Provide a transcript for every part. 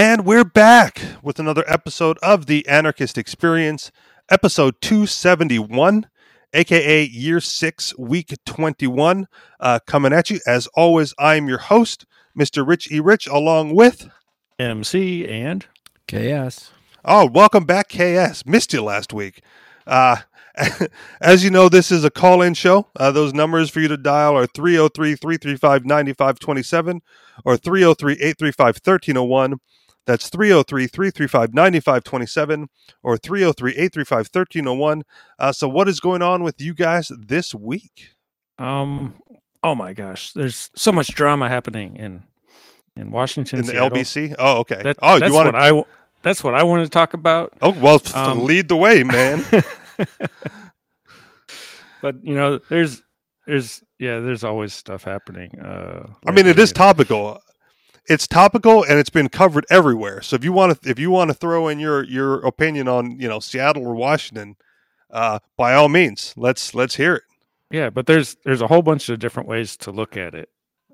And we're back with another episode of the Anarchist Experience, episode 271, aka year six, week 21, uh, coming at you. As always, I'm your host, Mr. Rich E. Rich, along with MC and KS. Oh, welcome back, KS. Missed you last week. Uh, as you know, this is a call in show. Uh, those numbers for you to dial are 303 335 9527 or 303 835 1301. That's 303 335 9527 or 303 835 1301. Uh, so, what is going on with you guys this week? Um, oh my gosh, there's so much drama happening in in Washington, In the Seattle. LBC? Oh, okay. That, oh, that's you want what I that's what I want to talk about. Oh, well, Um, lead the way, man. But you know, there's there's yeah, there's always stuff happening. Uh, I mean, it is topical. It's topical and it's been covered everywhere. So if you want to, if you want to throw in your your opinion on you know Seattle or Washington, uh, by all means, let's let's hear it. Yeah, but there's there's a whole bunch of different ways to look at it.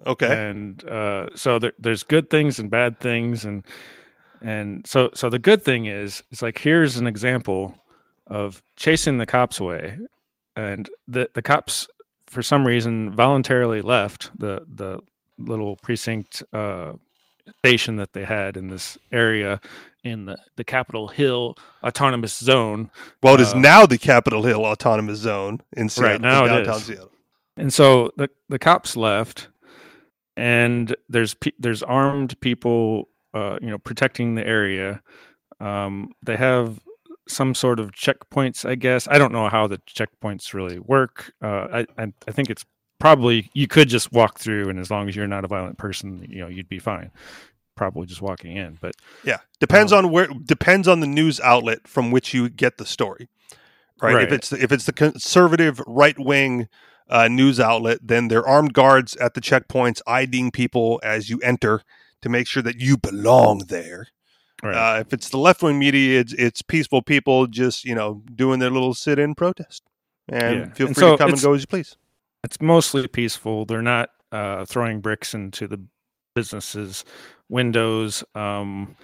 Okay. and uh, so there, there's good things and bad things and and so so the good thing is it's like here's an example of chasing the cops away and the the cops for some reason voluntarily left the the little precinct uh, station that they had in this area in the the Capitol Hill autonomous zone Well, it is uh, now the Capitol Hill Autonomous Zone in Seattle, now in downtown. Seattle. and so the the cops left and there's there's armed people uh you know protecting the area um they have some sort of checkpoints i guess i don't know how the checkpoints really work uh i i, I think it's probably you could just walk through and as long as you're not a violent person you know you'd be fine probably just walking in but Yeah, depends Um, on where depends on the news outlet from which you get the story. Right. If Right. it's if it's the conservative right wing uh, news outlet, then they're armed guards at the checkpoints, IDing people as you enter to make sure that you belong there. right Uh, if it's the left wing media, it's, it's peaceful people just you know doing their little sit in protest, and Yeah. feel And free so to come and go as you please. It's mostly peaceful. They're not uh, throwing bricks into the businesses' windows. Um,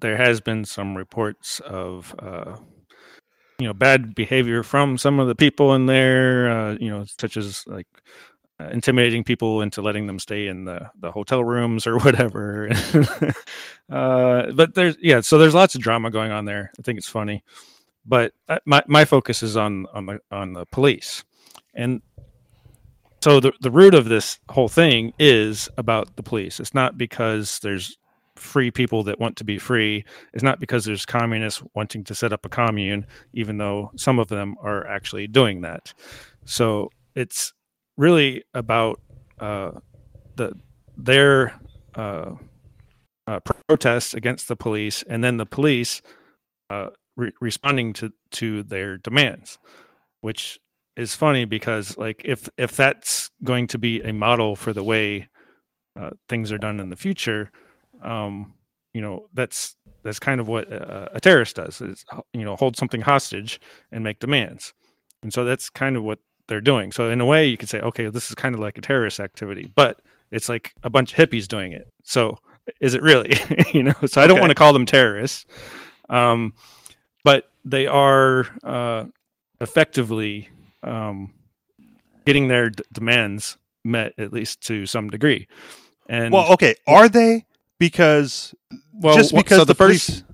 there has been some reports of uh, you know bad behavior from some of the people in there. Uh, you know, such as like uh, intimidating people into letting them stay in the the hotel rooms or whatever. uh, but there's yeah, so there's lots of drama going on there. I think it's funny, but uh, my my focus is on on the on the police and so the, the root of this whole thing is about the police. It's not because there's free people that want to be free. It's not because there's communists wanting to set up a commune even though some of them are actually doing that. So it's really about uh, the their uh, uh, protests against the police and then the police uh, re- responding to to their demands which is funny because like if if that's going to be a model for the way uh, things are done in the future um you know that's that's kind of what a, a terrorist does is you know hold something hostage and make demands. And so that's kind of what they're doing. So in a way you could say okay this is kind of like a terrorist activity but it's like a bunch of hippies doing it. So is it really? You know so i don't Okay. want to call them terrorists um but they are uh effectively um, getting their d- demands met at least to some degree. And Well, okay, are they? Because well, just because so the, the first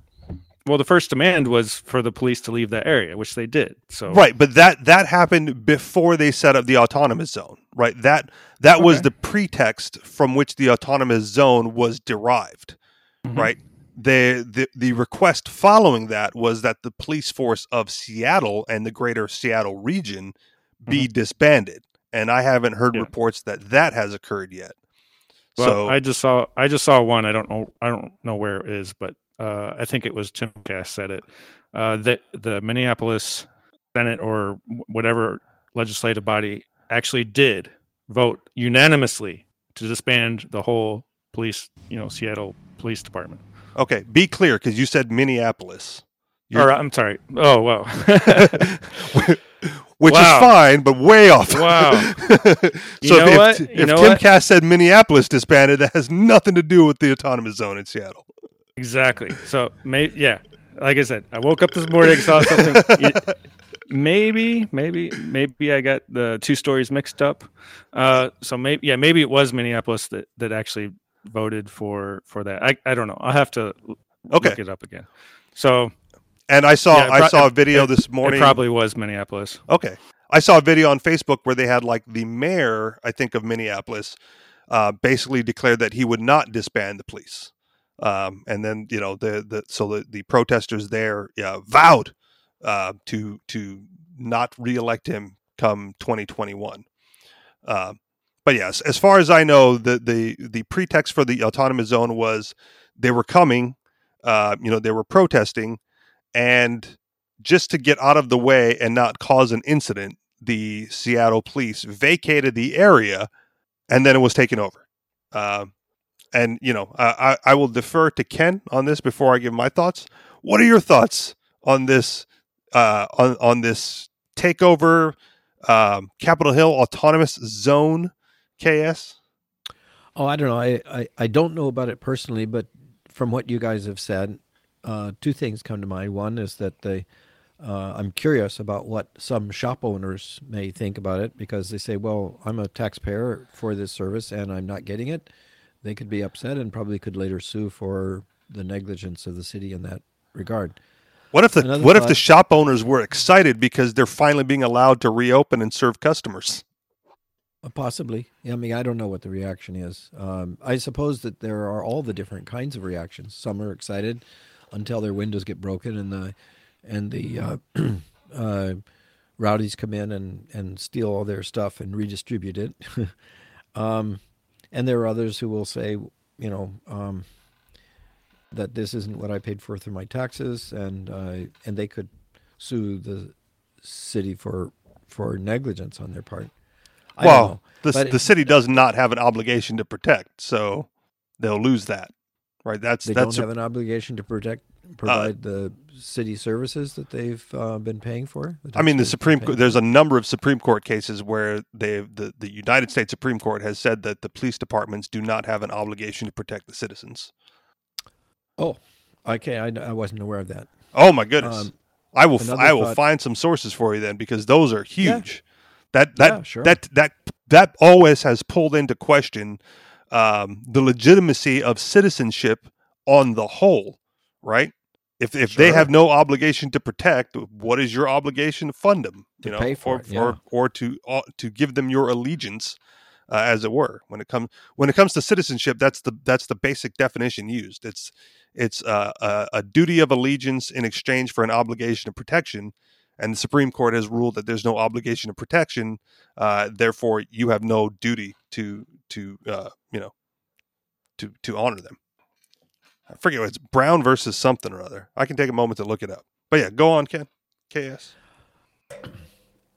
well, the first demand was for the police to leave that area, which they did. So right, but that that happened before they set up the autonomous zone, right? That that was the pretext from which the autonomous zone was derived, Mhm. right? The, the the request following that was that the police force of Seattle and the greater Seattle region be disbanded, and I haven't heard Mm-hmm. Yeah. reports that that has occurred yet. Well, so I just saw I just saw one. I don't know I don't know where it is, but uh, I think it was Tim Cass said it. Uh, that the Minneapolis Senate or whatever legislative body actually did vote unanimously to disband the whole police, you know, Seattle Police Department. Okay, be clear because you said Minneapolis. You're- Or I'm sorry. Oh wow. which Wow. is fine, but way off. Wow. so You know if, what? if, You if know Tim? Cass said Minneapolis disbanded, that has nothing to do with the autonomous zone in Seattle. Exactly. So, may, yeah, like I said, I woke up this morning, and saw something. maybe, maybe, maybe I got the two stories mixed up. Uh, so maybe, yeah, maybe it was Minneapolis that that actually voted for for that. I I don't know. I'll have to Okay. look it up again. So And I saw Yeah, it I saw a video it- this morning. it probably was Minneapolis. Okay. I saw a video on Facebook where they had like the mayor, I think, of Minneapolis, uh, basically declared that he would not disband the police. Um, and then you know the the so the, the protesters there yeah, vowed uh, to to not reelect him come 2021. Uh, but yes, as far as I know, the the the pretext for the autonomous zone was they were coming, uh, you know, they were protesting, and just to get out of the way and not cause an incident, the Seattle police vacated the area, and then it was taken over. Uh, and you know, I, I will defer to Ken on this before I give my thoughts. What are your thoughts on this? Uh, on on this takeover, um, Capitol Hill autonomous zone, KS. Oh, I don't know. I, I, I don't know about it personally, but from what you guys have said, uh, two things come to mind. One is that they, uh, I'm curious about what some shop owners may think about it because they say, well, I'm a taxpayer for this service and I'm not getting it. They could be upset and probably could later sue for the negligence of the city in that regard. What if the Another what if the shop owners were excited because they're finally being allowed to reopen and serve customers? Uh, Possibly. I mean, I don't know what the reaction is. Um, I suppose that there are all the different kinds of reactions. Some are excited until their windows get broken and the and the uh, uh, rowdies come in and, and steal all their stuff and redistribute it. um, and there are others who will say, you know, um, that this isn't what I paid for through my taxes, and uh, and they could sue the city for for negligence on their part. I well, the the it- city does not have an obligation to protect, so they'll lose that. Right? That's They that's don't have an obligation to protect provide the city services that they've uh, been paying for. I mean, the Supreme Court. There's a number of Supreme Court cases where they, the the United States Supreme Court has said that the police departments do not have an obligation to protect the citizens. Oh, okay. I, I wasn't aware of that. Oh my goodness! Um, I will I will thought- find some sources for you then because those are Yeah. That that Yeah, sure. that that that always has pulled into question um, the legitimacy of citizenship on the whole, right? If if they have no obligation to protect, what is your obligation to fund them? To know, pay for or, it, yeah. or or to uh, to give them your allegiance, uh, as it were. When it comes when it comes to citizenship, that's the that's the basic definition used. It's it's uh, a, a duty of allegiance in exchange for an obligation of protection. And the Supreme Court has ruled that there's no obligation of protection, uh, therefore you have no duty to to uh, you know to to honor them. I forget what it's Brown versus something or other. I can take a moment to look it up. But yeah, go on, Ken. KS.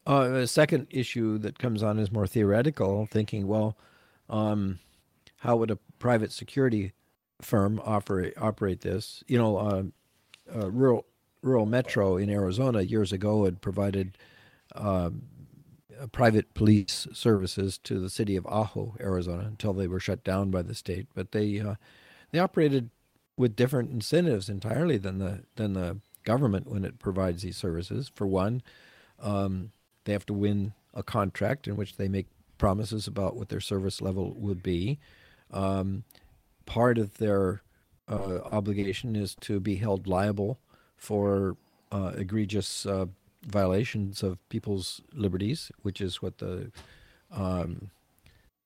Uh, the second issue that comes on is more theoretical, thinking, well, um, how would a private security firm operate operate this? You know, uh, uh, rural rural metro in Arizona years ago had provided um, uh, private police services to the city of Ajo, Arizona, until they were shut down by the state. But they uh, they operated with different incentives entirely than the than the government when it provides these services. For one, um, they have to win a contract in which they make promises about what their service level would be. Um, part of their uh, obligation is to be held liable for uh, egregious uh, violations of people's liberties, which is what the um,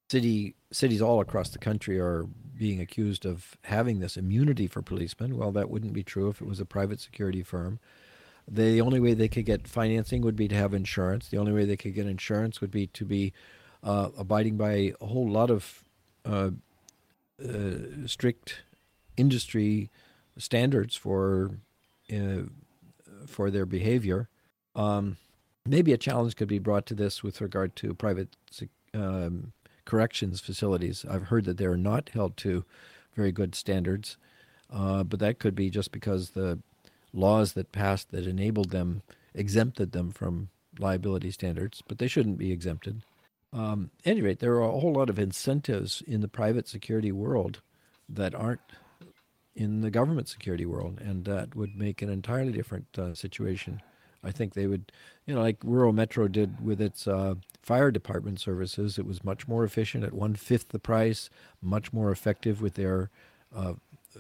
city cities all across the country are being accused of having this immunity for policemen. Well, that wouldn't be true if it was a private security firm. The only way they could get financing would be to have insurance. The only way they could get insurance would be to be uh, abiding by a whole lot of uh, uh, strict industry standards for uh, for their behavior. Um, maybe a challenge could be brought to this with regard to private um, corrections facilities. I've heard that they're not held to very good standards, uh, but that could be just because the laws that passed that enabled them exempted them from liability standards, but they shouldn't be exempted. Um, at any rate, there are a whole lot of incentives in the private security world that aren't in the government security world, and that would make an entirely different uh, situation. I think they would, you know, like rural Metro did with its uh, fire department services. It was much more efficient at one fifth the price, much more effective with their uh,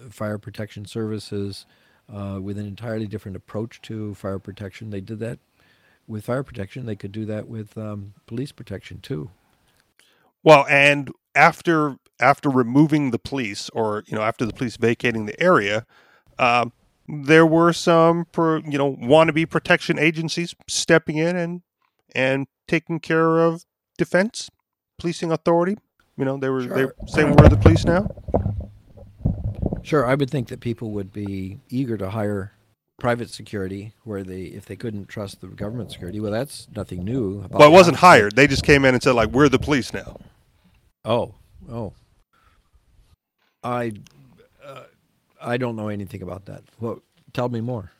fire protection services, uh, with an entirely different approach to fire protection. They did that with fire protection. They could do that with um, police protection too. Well, and after after removing the police, or you know, after the police vacating the area, um, there were some, you know, wannabe protection agencies stepping in and and taking care of defense, policing authority. You know, they were sure. they were saying we're the police now. Sure, I would think that people would be eager to hire private security where they if they couldn't trust the government security. Well, that's nothing new. well, it wasn't hired. They just came in and said like, "We're the police now." Oh, oh. I uh, I don't know anything about that. Well, tell me more.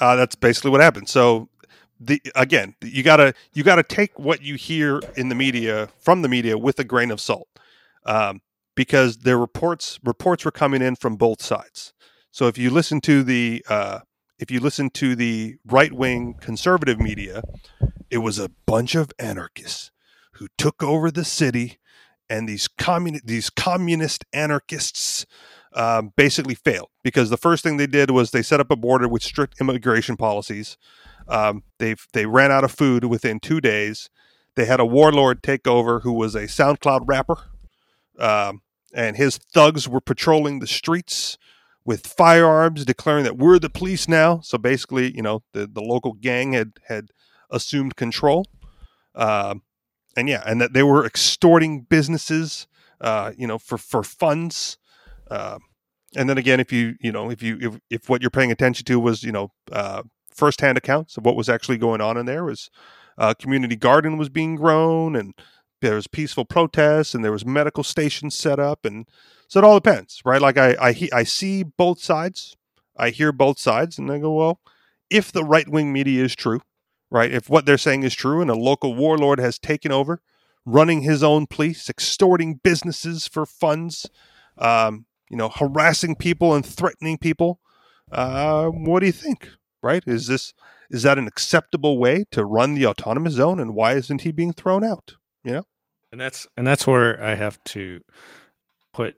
Uh, that's basically what happened. So the again, you gotta you gotta take what you hear in the media from the media with a grain of salt, um, because their reports reports were coming in from both sides. So if you listen to the uh, if you listen to the right wing conservative media, it was a bunch of anarchists who took over the city, and these commun these communist anarchists um, basically failed because the first thing they did was they set up a border with strict immigration policies. Um, they they ran out of food within two days. They had a warlord take over who was a SoundCloud rapper, um, and his thugs were patrolling the streets with firearms, declaring that we're the police now. So basically, you know, the, the local gang had had assumed control, um, and yeah, and that they were extorting businesses, uh, you know, for for funds. Uh, and then again, if you you know if you if, if what you're paying attention to was you know uh, firsthand accounts of what was actually going on in there was uh, community garden was being grown and there was peaceful protests and there was medical stations set up and so it all depends right like I I, I see both sides I hear both sides and I go well if the right wing media is true right if what they're saying is true and a local warlord has taken over running his own police extorting businesses for funds um, you know, harassing people and threatening people. Uh, what do you think? Right? Is this is that an acceptable way to run the autonomous zone? And why isn't he being thrown out? You know, and that's and that's where I have to put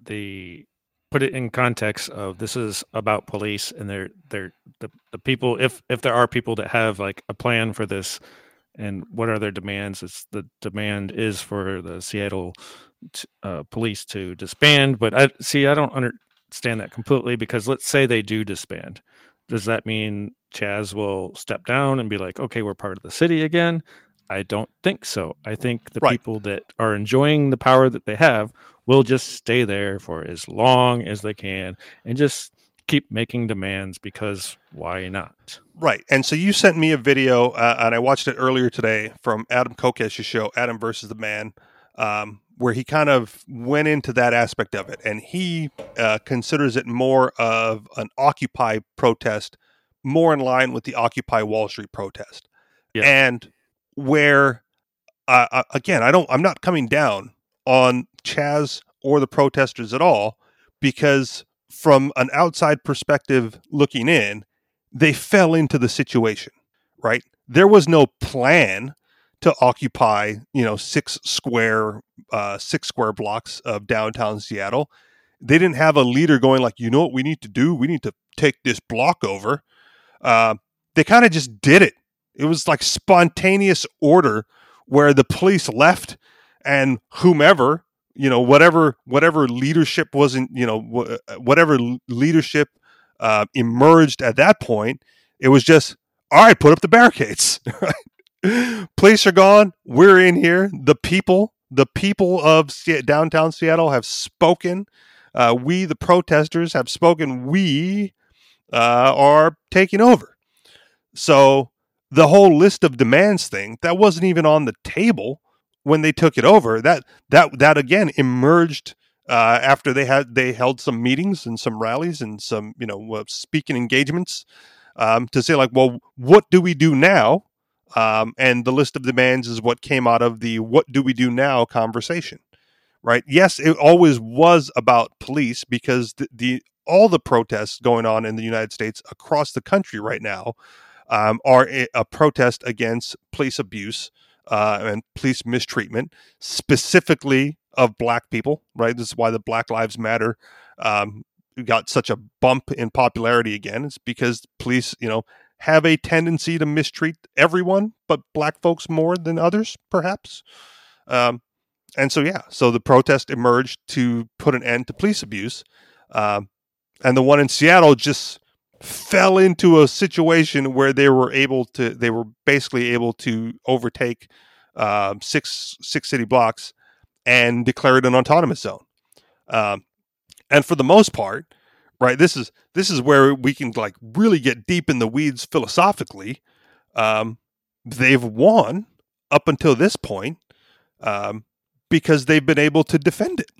the put it in context of this is about police and they're they're the, the people if if there are people that have like a plan for this and what are their demands it's the demand is for the seattle uh, police to disband. But I see, I don't understand that completely because let's say they do disband. Does that mean Chaz will step down and be like, okay, we're part of the city again? I don't think so. I think the right. people that are enjoying the power that they have will just stay there for as long as they can and just keep making demands because why not? Right. And so you sent me a video, uh, and I watched it earlier today from Adam Kokesh's show, Adam versus the Man, um, where he kind of went into that aspect of it, and he uh, considers it more of an Occupy protest, more in line with the Occupy Wall Street protest, yeah. and where uh, uh, again, I don't, I'm not coming down on Chaz or the protesters at all, because from an outside perspective looking in, they fell into the situation, right? There was no plan to occupy you know six square uh, six square blocks of downtown Seattle. They didn't have a leader going like, you know what we need to do? We need to take this block over. Uh, they kind of just did it. It was like spontaneous order where the police left and whomever you know whatever whatever leadership wasn't you know uh, whatever leadership uh, emerged at that point it was just all right put up the barricades Police are gone. We're in here. The people, the people of downtown Seattle have spoken. Uh, we, the protesters, have spoken. We uh, are taking over. So the whole list of demands thing that wasn't even on the table when they took it over. That that that again emerged uh, after they had they held some meetings and some rallies and some you know uh, speaking engagements um, to say like, well, what do we do now? Um, and the list of demands is what came out of the what do we do now conversation, right? Yes, it always was about police because the, the all the protests going on in the United States across the country right now um, are a, a, protest against police abuse uh, and police mistreatment, specifically of black people. Right, this is why the Black Lives Matter um, got such a bump in popularity again. It's because police, you know, have a tendency to mistreat everyone, but black folks more than others, perhaps. Um, and so, yeah, so the protest emerged to put an end to police abuse. Um, and the one in Seattle just fell into a situation where they were able to, they were basically able to overtake uh, six six city blocks and declare it an autonomous zone. Um, and for the most part, right, this is this is where we can like really get deep in the weeds philosophically. Um, they've won up until this point um, because they've been able to defend it.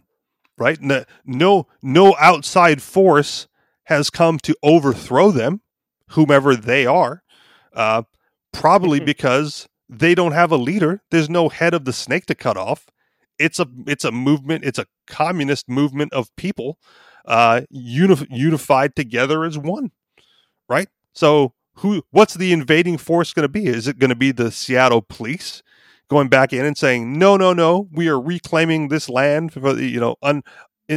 Right? No, no, no outside force has come to overthrow them, whomever they are. Uh, probably mm-hmm. because they don't have a leader. There's no head of the snake to cut off. It's a it's a movement. It's a communist movement of people uh, uni- unified together as one. Right. So who? What's the invading force going to be? Is it going to be the Seattle police? going back in and saying, no, no, no, we are reclaiming this land for you know, un,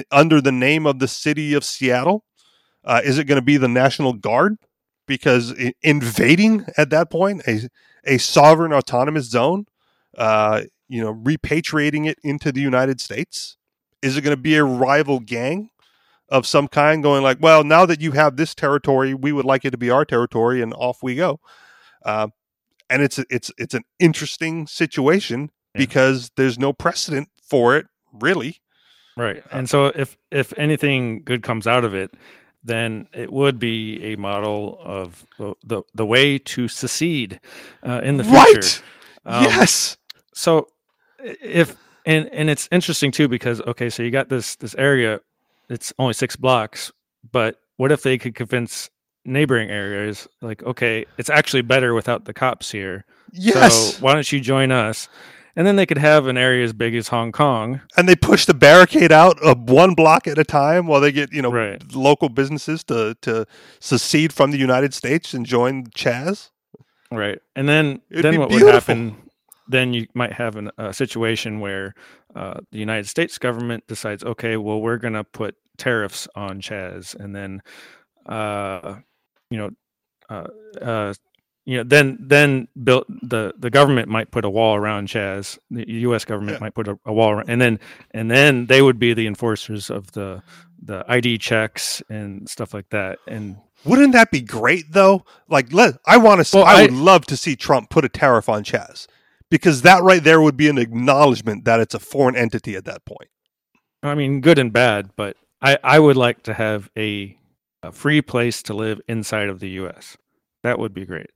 under the name of the city of Seattle? Uh, is it going to be the National Guard? Because invading at that point a, a sovereign autonomous zone, uh, you know, repatriating it into the United States? Is it going to be a rival gang of some kind going like, well, now that you have this territory, we would like it to be our territory, and off we go? Uh, and it's it's it's an interesting situation yeah. because there's no precedent for it really right uh, and so if if anything good comes out of it then it would be a model of the the, the way to secede uh, in the future. Right! Um, yes! so if and and it's interesting too because okay so you got this this area it's only six blocks but what if they could convince neighboring areas like okay it's actually better without the cops here. Yes! so why don't you join us and then they could have an area as big as hong kong and they push the barricade out of one block at a time while they get you know right. local businesses to to secede from the united states and join chaz right and then It'd then what beautiful. would happen then you might have an, a situation where uh, the united states government decides okay well we're going to put tariffs on chaz and then uh, you know, uh, uh, you know, then then built the the government might put a wall around Chaz. The U.S. government yeah. might put a, a, wall around, and then and then they would be the enforcers of the the ID checks and stuff like that. And wouldn't that be great though? Like, let I want to. Well, I, I would love to see Trump put a tariff on Chaz because that right there would be an acknowledgement that it's a foreign entity at that point. I mean, good and bad, but I I would like to have a a free place to live inside of the US. That would be great.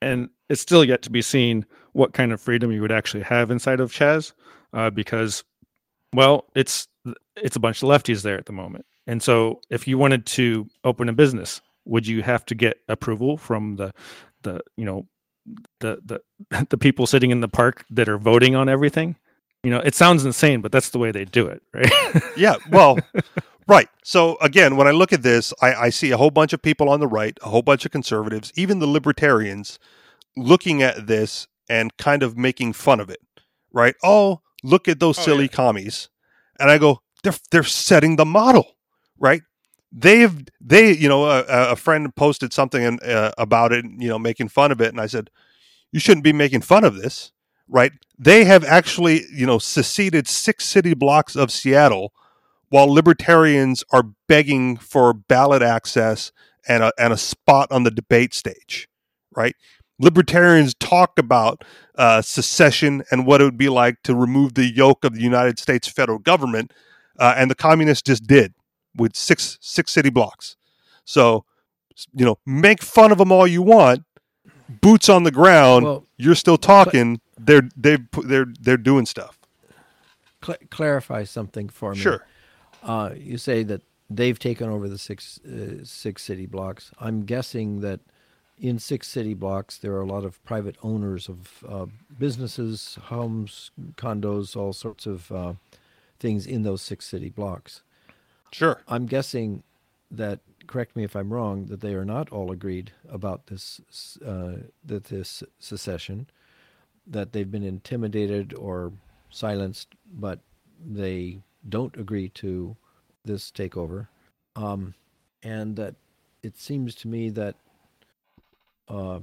And it's still yet to be seen what kind of freedom you would actually have inside of Chaz, uh, because, well, it's it's a bunch of lefties there at the moment. And so, if you wanted to open a business, would you have to get approval from the the you know the the the people sitting in the park that are voting on everything? You know, it sounds insane, but that's the way they do it, right? yeah. Well, Right. So again, when I look at this, I, I, see a whole bunch of people on the right, a whole bunch of conservatives, even the libertarians, looking at this and kind of making fun of it. Right? Oh, look at those oh, silly yeah. commies, and I go, they're they're setting the model, right? They've they you know a, a friend posted something in, uh, about it, you know, making fun of it, and I said, you shouldn't be making fun of this, right? They have actually you know seceded six city blocks of Seattle while libertarians are begging for ballot access and a, and a spot on the debate stage, right? Libertarians talk about uh, secession and what it would be like to remove the yoke of the United States federal government, uh, and the communists just did with six six city blocks. So, you know, make fun of them all you want. Boots on the ground. Well, you're still talking. They're they they're they're doing stuff. Cl- clarify something for me. Sure. Uh, you say that they've taken over the six uh, six city blocks. I'm guessing that in six city blocks there are a lot of private owners of uh, businesses, homes, condos, all sorts of uh, things in those six city blocks. Sure. I'm guessing that correct me if I'm wrong that they are not all agreed about this uh, that this secession, that they've been intimidated or silenced, but they don't agree to this takeover, um, and that it seems to me that uh,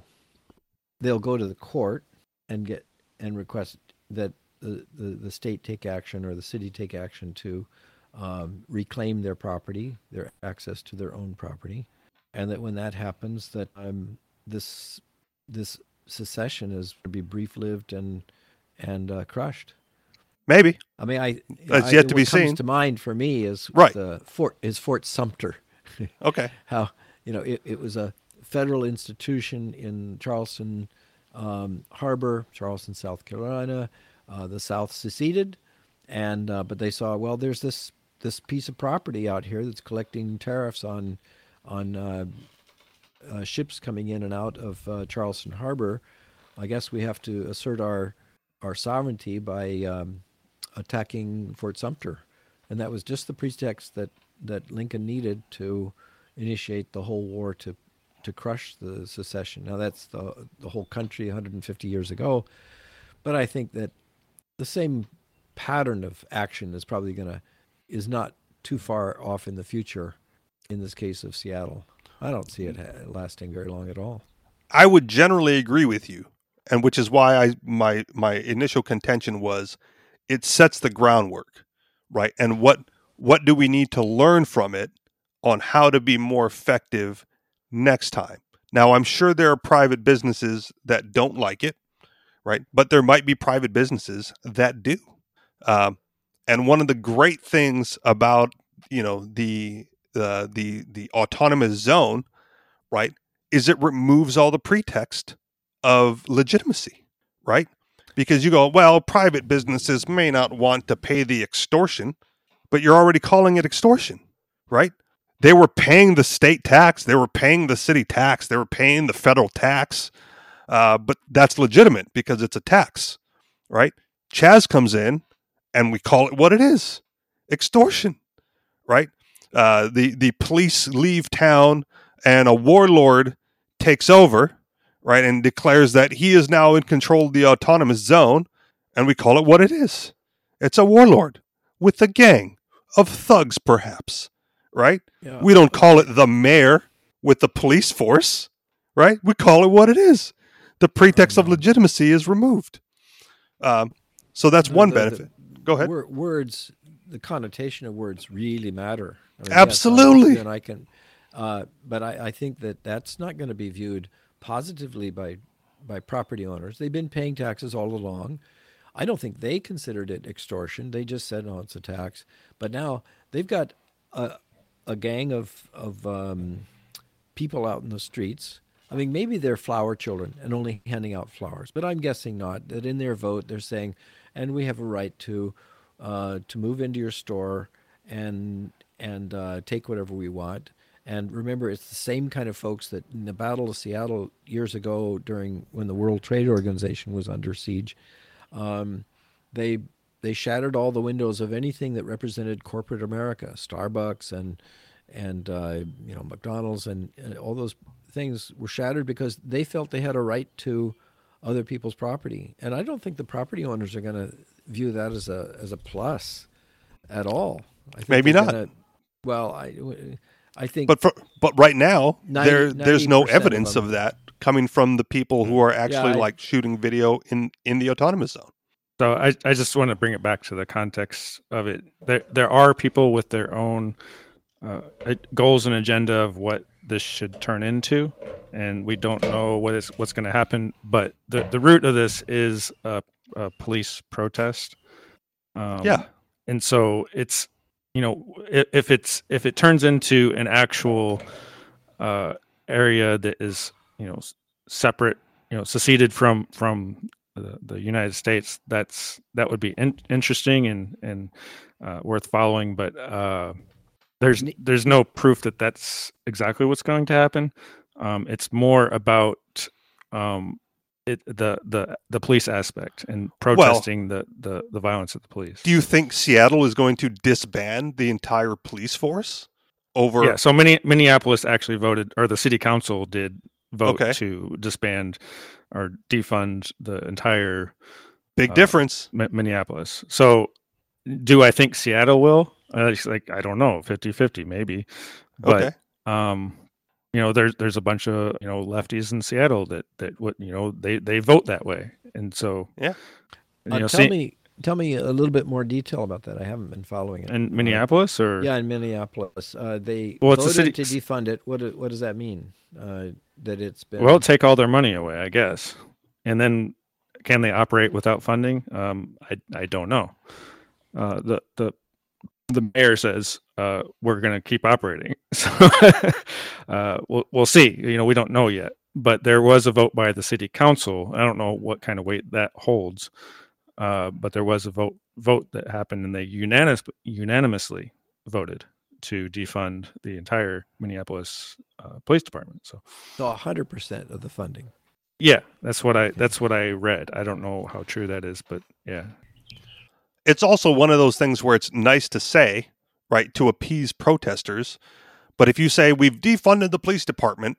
they'll go to the court and get and request that the, the, the state take action or the city take action to um, reclaim their property, their access to their own property, and that when that happens, that um, this this secession is to be brief lived and and uh, crushed. Maybe. I mean, I That's I, yet to what be comes seen. To mind for me is Right. the Fort is Fort Sumter. Okay. How you know it, it was a federal institution in Charleston um, Harbor, Charleston, South Carolina. Uh, the South seceded, and uh, but they saw well, there's this this piece of property out here that's collecting tariffs on on uh, ships coming in and out of uh, Charleston Harbor. I guess we have to assert our our sovereignty by um, attacking Fort Sumter, and that was just the pretext that that Lincoln needed to initiate the whole war to to crush the secession. Now that's the the whole country 150 years ago, but I think that the same pattern of action is probably going to is not too far off in the future. In this case of Seattle, I don't see it lasting very long at all. I would generally agree with you, and which is why I my my initial contention was it sets the groundwork, right? And what what do we need to learn from it on how to be more effective next time? Now, I'm sure there are private businesses that don't like it, right? But there might be private businesses that do. Um, and one of the great things about you know the the the autonomous zone, right, is it removes all the pretext of legitimacy, right? Because you go, well, private businesses may not want to pay the extortion, but you're already calling it extortion, right? They were paying the state tax, they were paying the city tax, they were paying the federal tax, uh, but that's legitimate because it's a tax, right? Chaz comes in, and we call it what it is: extortion, right? Uh, the the police leave town, and a warlord takes over, right, and declares that he is now in control of the autonomous zone, and we call it what it is. It's a warlord with a gang of thugs, perhaps, right? Yeah. We don't call it the mayor with the police force, right? We call it what it is. The pretext of Mhm. legitimacy is removed. Um, so that's one benefit. Go ahead. words, the connotation of words really matter. I mean, Absolutely. Yes, and I can, uh, but I, I think that that's not going to be viewed positively by by property owners. They've been paying taxes all along. I don't think they considered it extortion. They just said, "Oh, it's a tax." But now they've got a a gang of of um, people out in the streets. I mean, maybe they're flower children and only handing out flowers, but I'm guessing not. That in their vote, they're saying, "And we have a right to uh, to move into your store and and uh, take whatever we want." And remember, it's the same kind of folks that in the Battle of Seattle years ago, during when the World Trade Organization was under siege, um, they they shattered all the windows of anything that represented corporate America, Starbucks and and uh, you know McDonald's and, and all those things were shattered because they felt they had a right to other people's property, and I don't think the property owners are going to view that as a as a plus at all. I think Maybe not. gonna- well, I I think But for, but right now, Ninety- there there's no 90% of evidence of that coming from the people who are actually I- like shooting video in in the autonomous zone. So I, I just want to bring it back to the context of it. There there are people with their own uh, goals and agenda of what this should turn into, and we don't know what is what's going to happen. But the the root of this is a, a police protest. Um, Yeah. and so it's you know if, if it's if it turns into an actual uh, area that is you know separate you know seceded from from the, the United States that's that would be in, interesting and and uh, worth following but uh, there's there's no proof that that's exactly what's going to happen um, it's more about um, it the the the police aspect and protesting the, the the violence of the police Do you think Seattle is going to disband the entire police force? over. Yeah, so many Minneapolis actually voted, or the city council did vote Okay. to disband or defund the entire Big uh, difference. Mi- Minneapolis. So, do I think Seattle will? Uh, like I don't know, 50-50 maybe. But okay. um, you know, there's there's a bunch of you know lefties in Seattle that that what you know they they vote that way, and so Yeah. you Uh, know, tell see- me, tell me a little bit more detail about that. I haven't been following it. in Uh, Minneapolis or Yeah, in Minneapolis, uh, they Well, it's a voted city- to defund it. What do- what does that mean? Uh, that it's been well, take all their money away, I guess, and then can they operate without funding? Um, I I don't know. Uh, the the the mayor says uh, we're going to keep operating, so uh, we'll we'll see. You know, we don't know yet, but there was a vote by the city council. I don't know what kind of weight that holds, uh, but there was a vote vote that happened, and they unanimous, unanimously voted to defund the entire Minneapolis uh, police department. So. so hundred percent of the funding. Yeah, that's what I that's what I read. I don't know how true that is, but yeah. It's also one of those things where it's nice to say, right, to appease protesters. But if you say we've defunded the police department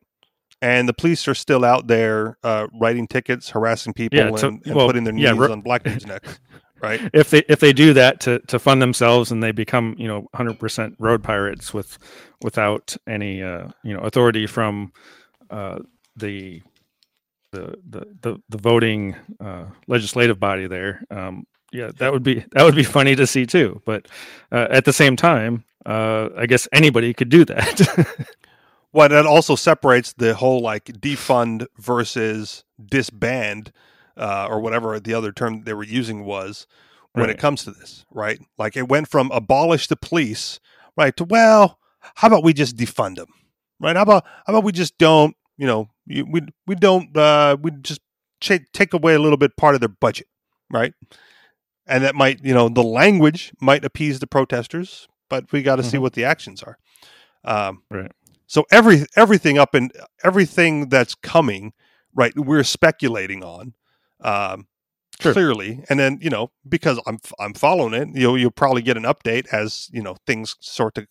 and the police are still out there uh, writing tickets, harassing people, Yeah, and, and well, putting their knees yeah, ro- on black dudes' necks, right? If they if they do that to to fund themselves and they become, you know, 100% road pirates with without any uh, you know, authority from uh the the the the, the voting uh legislative body there. Um yeah, that would be that would be funny to see too. But uh, at the same time, uh, I guess anybody could do that. Well, that also separates the whole like defund versus disband, uh, or whatever the other term they were using was when it comes to this, right? Like it went from abolish the police, right, to well, how about we just defund them, right? How about how about we just don't, you know, we we don't, uh, we just cha- take away a little bit part of their budget, right? And that might, you know, the language might appease the protesters, but we got to see Mhm. what the actions are. Um, right. so every everything up and everything that's coming, right? We're speculating on, um, Sure. clearly, and then you know because I'm I'm following it, you'll you'll probably get an update as you know things sort of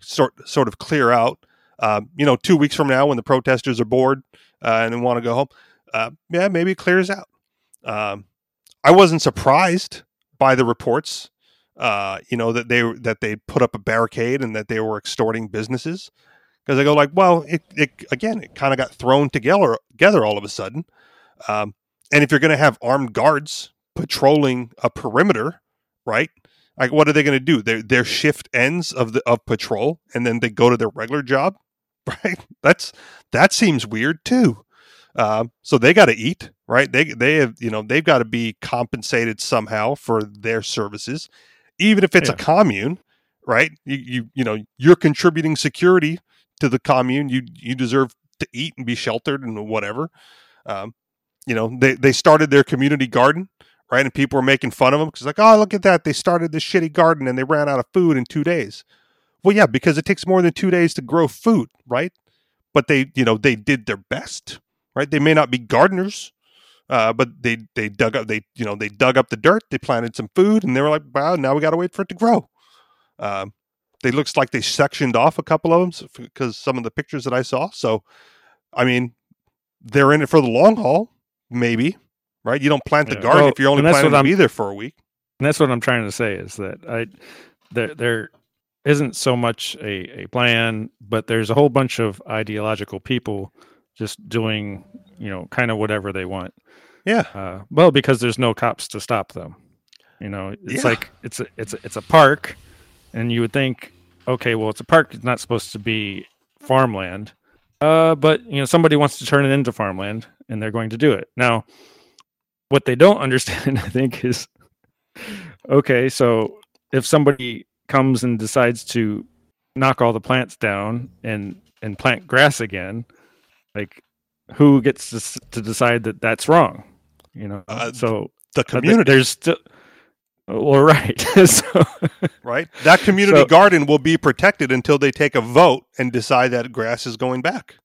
sort sort of clear out. Um, you know, two weeks from now, when the protesters are bored uh, and want to go home, uh, yeah, maybe it clears out. Um, I wasn't surprised by the reports. Uh, you know that they that they put up a barricade and that they were extorting businesses because I go like, well, it, it again, it kind of got thrown together together all of a sudden. Um, and if you're going to have armed guards patrolling a perimeter, right? Like, what are they going to do? Their their shift ends of the of patrol, and then they go to their regular job, right? That's that seems weird too. Um, so they got to eat, right? They they have you know they've got to be compensated somehow for their services, even if it's a commune, right? You you you know you're contributing security to the commune. You you deserve to eat and be sheltered and whatever. Um, you know they they started their community garden, right? And people were making fun of them because like, oh look at that, they started this shitty garden and they ran out of food in two days. Well, yeah, because it takes more than two days to grow food, right? But they you know they did their best, right? They may not be gardeners. Uh, but they they dug up they you know they dug up the dirt they planted some food and they were like wow now we got to wait for it to grow um, they looks like they sectioned off a couple of them because some of the pictures that I saw. So, I mean, they're in it for the long haul, maybe, right? You don't plant the Yeah, garden well, if you're only planning to be there for a week. And that's what I'm trying to say is that I there there isn't so much a, a plan, but there's a whole bunch of ideological people just doing, you know, kind of whatever they want. Yeah, Uh, well, because there's no cops to stop them. You know, it's Yeah. like it's a it's a, it's a park, and you would think, okay, well, it's a park. It's not supposed to be farmland. Uh, but you know, somebody wants to turn it into farmland, and they're going to do it. Now, what they don't understand, I think, is okay. So if somebody comes and decides to knock all the plants down and and plant grass again, like who gets to, to decide that that's wrong? You know, Uh, so the uh, community, there's still well, right. so right? That community So- garden will be protected until they take a vote and decide that grass is going back,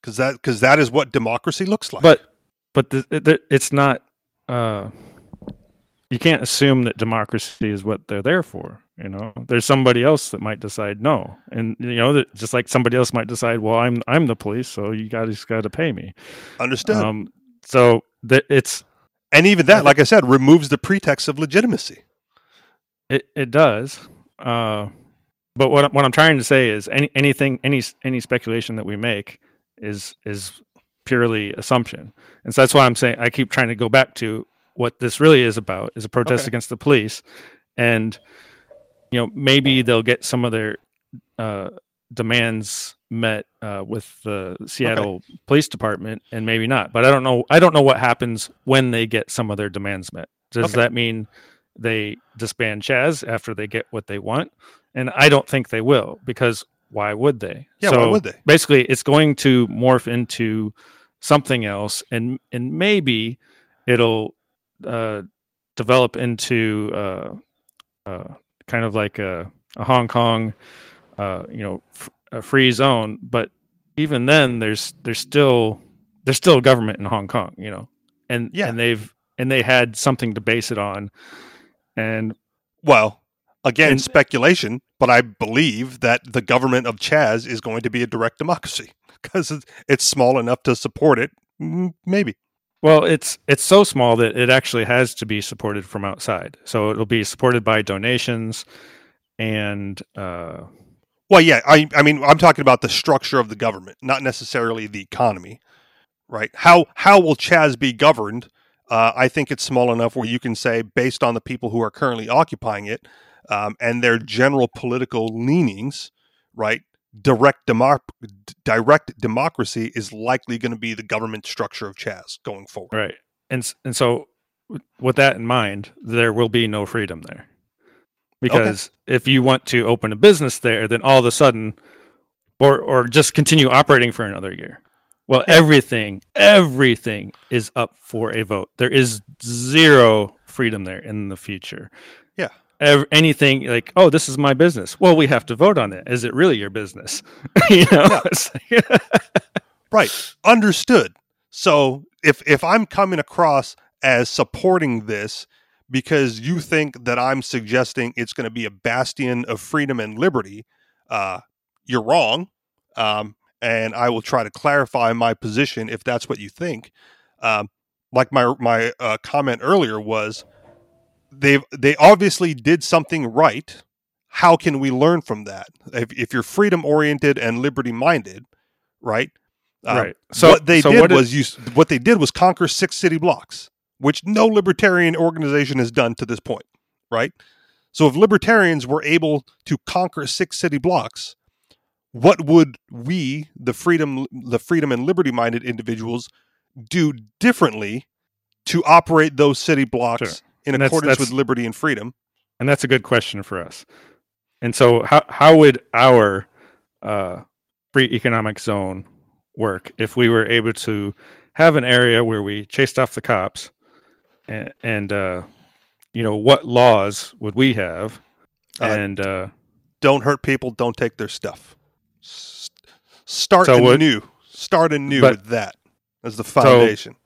because that because that is what democracy looks like. but but the, the, it's not uh you can't assume that democracy is what they're there for. You know, there's somebody else that might decide no, and you know that just like somebody else might decide, well, I'm I'm the police, so you guys got to pay me. Understood. Um, so that it's and even that, like I said, removes the pretext of legitimacy. it it does. Uh, but what what I'm trying to say is any anything any any speculation that we make is is purely assumption, and so that's why I'm saying I keep trying to go back to what this really is about is a protest Okay. against the police, and you know maybe they'll get some of their uh, demands met uh, with the Seattle Police Department, and maybe not. But I don't know. I don't know what happens when they get some of their demands met. Does Okay. that mean they disband Chaz after they get what they want? And I don't think they will because why would they? Yeah, why would they? Basically, it's going to morph into something else, and and maybe it'll uh, develop into uh, uh, kind of like a, a Hong Kong, uh, you know, f- a free zone. But even then, there's there's still there's still government in Hong Kong, you know, and Yeah. and they've and they had something to base it on, and Well, again, And- speculation, but I believe that the government of Chaz is going to be a direct democracy because it's, it's small enough to support it. Maybe. Well, it's it's so small that it actually has to be supported from outside. So it'll be supported by donations, and uh, Well, yeah, I, I mean, I'm talking about the structure of the government, not necessarily the economy, right? How how will Chaz be governed? Uh, I think it's small enough where you can say, based on the people who are currently occupying it um, and their general political leanings, right? Direct democ- direct democracy is likely going to be the government structure of Chaz going forward. right, and and so with that in mind, there will be no freedom there, because if you want to open a business there, then all of a sudden, or or just continue operating for another year. Well, everything, everything is up for a vote. There is zero freedom there in the future. Yeah. Anything like, oh, this is my business. Well, we have to vote on it. Is it really your business? you know, Yeah. Right. Understood. So if if I'm coming across as supporting this because you think that I'm suggesting it's going to be a bastion of freedom and liberty, uh, you're wrong. Um, and I will try to clarify my position if that's what you think. Um, like my my uh, comment earlier was, they they obviously did something right. How can we learn from that? If, if you're freedom oriented and liberty minded, right? Uh, right. So what they so did what was use what they did was conquer six city blocks, which no libertarian organization has done to this point, right? So if libertarians were able to conquer six city blocks, what would we, the freedom the freedom and liberty minded individuals, do differently to operate those city blocks Sure. In And accordance that's- with liberty and freedom? and that's a good question for us. And so, how how would our uh, free economic zone work if we were able to have an area where we chased off the cops, and, and uh, you know what laws would we have? Uh, and uh, Don't hurt people, don't take their stuff. S- Start So anew. Start anew But- with that as the foundation.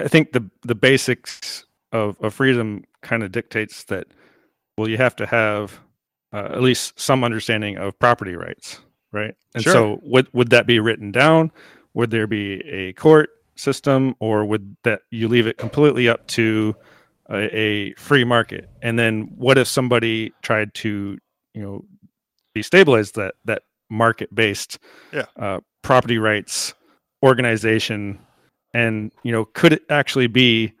I think the the basics of, of freedom kind of dictates that well you have to have uh, at least some understanding of property rights, right? And Sure. so would would that be written down? Would there be a court system, or would that you leave it completely up to a, a free market? And then what if somebody tried to you know destabilize that that market based Yeah. uh, property rights organization and you know could it actually be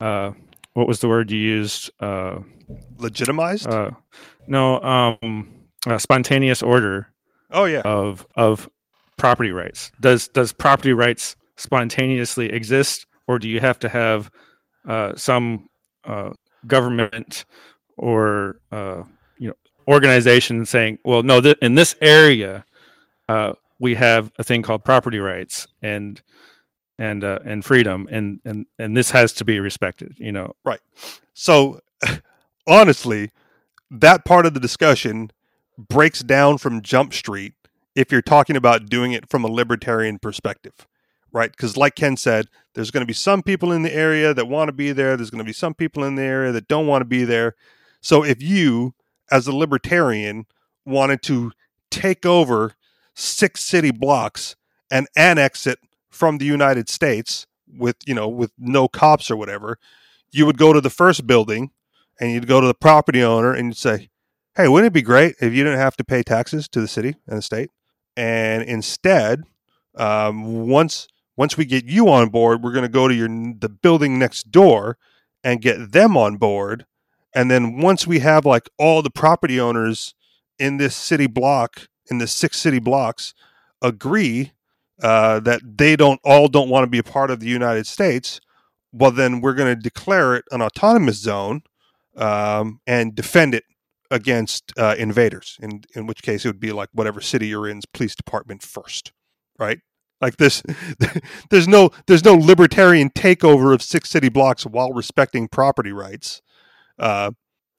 uh what was the word you used uh Legitimized? uh no um spontaneous order oh yeah. of of property rights does does property rights spontaneously exist or do you have to have uh some uh government or uh you know organization saying well no th- in this area uh we have a thing called property rights and and uh, and freedom and and and this has to be respected you know Right. So honestly, that part of the discussion breaks down from Jump Street if you're talking about doing it from a libertarian perspective. right? Because, like Ken said, there's going to be some people in the area that want to be there. There's going to be some people in the area that don't want to be there. So, if you, as a libertarian, wanted to take over six city blocks and annex it from the United States with, you know, with no cops or whatever, you would go to the first building and you'd go to the property owner and you'd say, Hey, wouldn't it be great if you didn't have to pay taxes to the city and the state? And instead, um, once once we get you on board, we're going to go to your the building next door and get them on board. And then once we have like all the property owners in this city block, in the six city blocks, agree uh, that they don't all don't want to be a part of the United States, well, then we're going to declare it an autonomous zone um, and defend it against uh, invaders. In in which case, it would be like whatever city you're in's police department first, right? Like this, there's no there's no libertarian takeover of six city blocks while respecting property rights. Uh,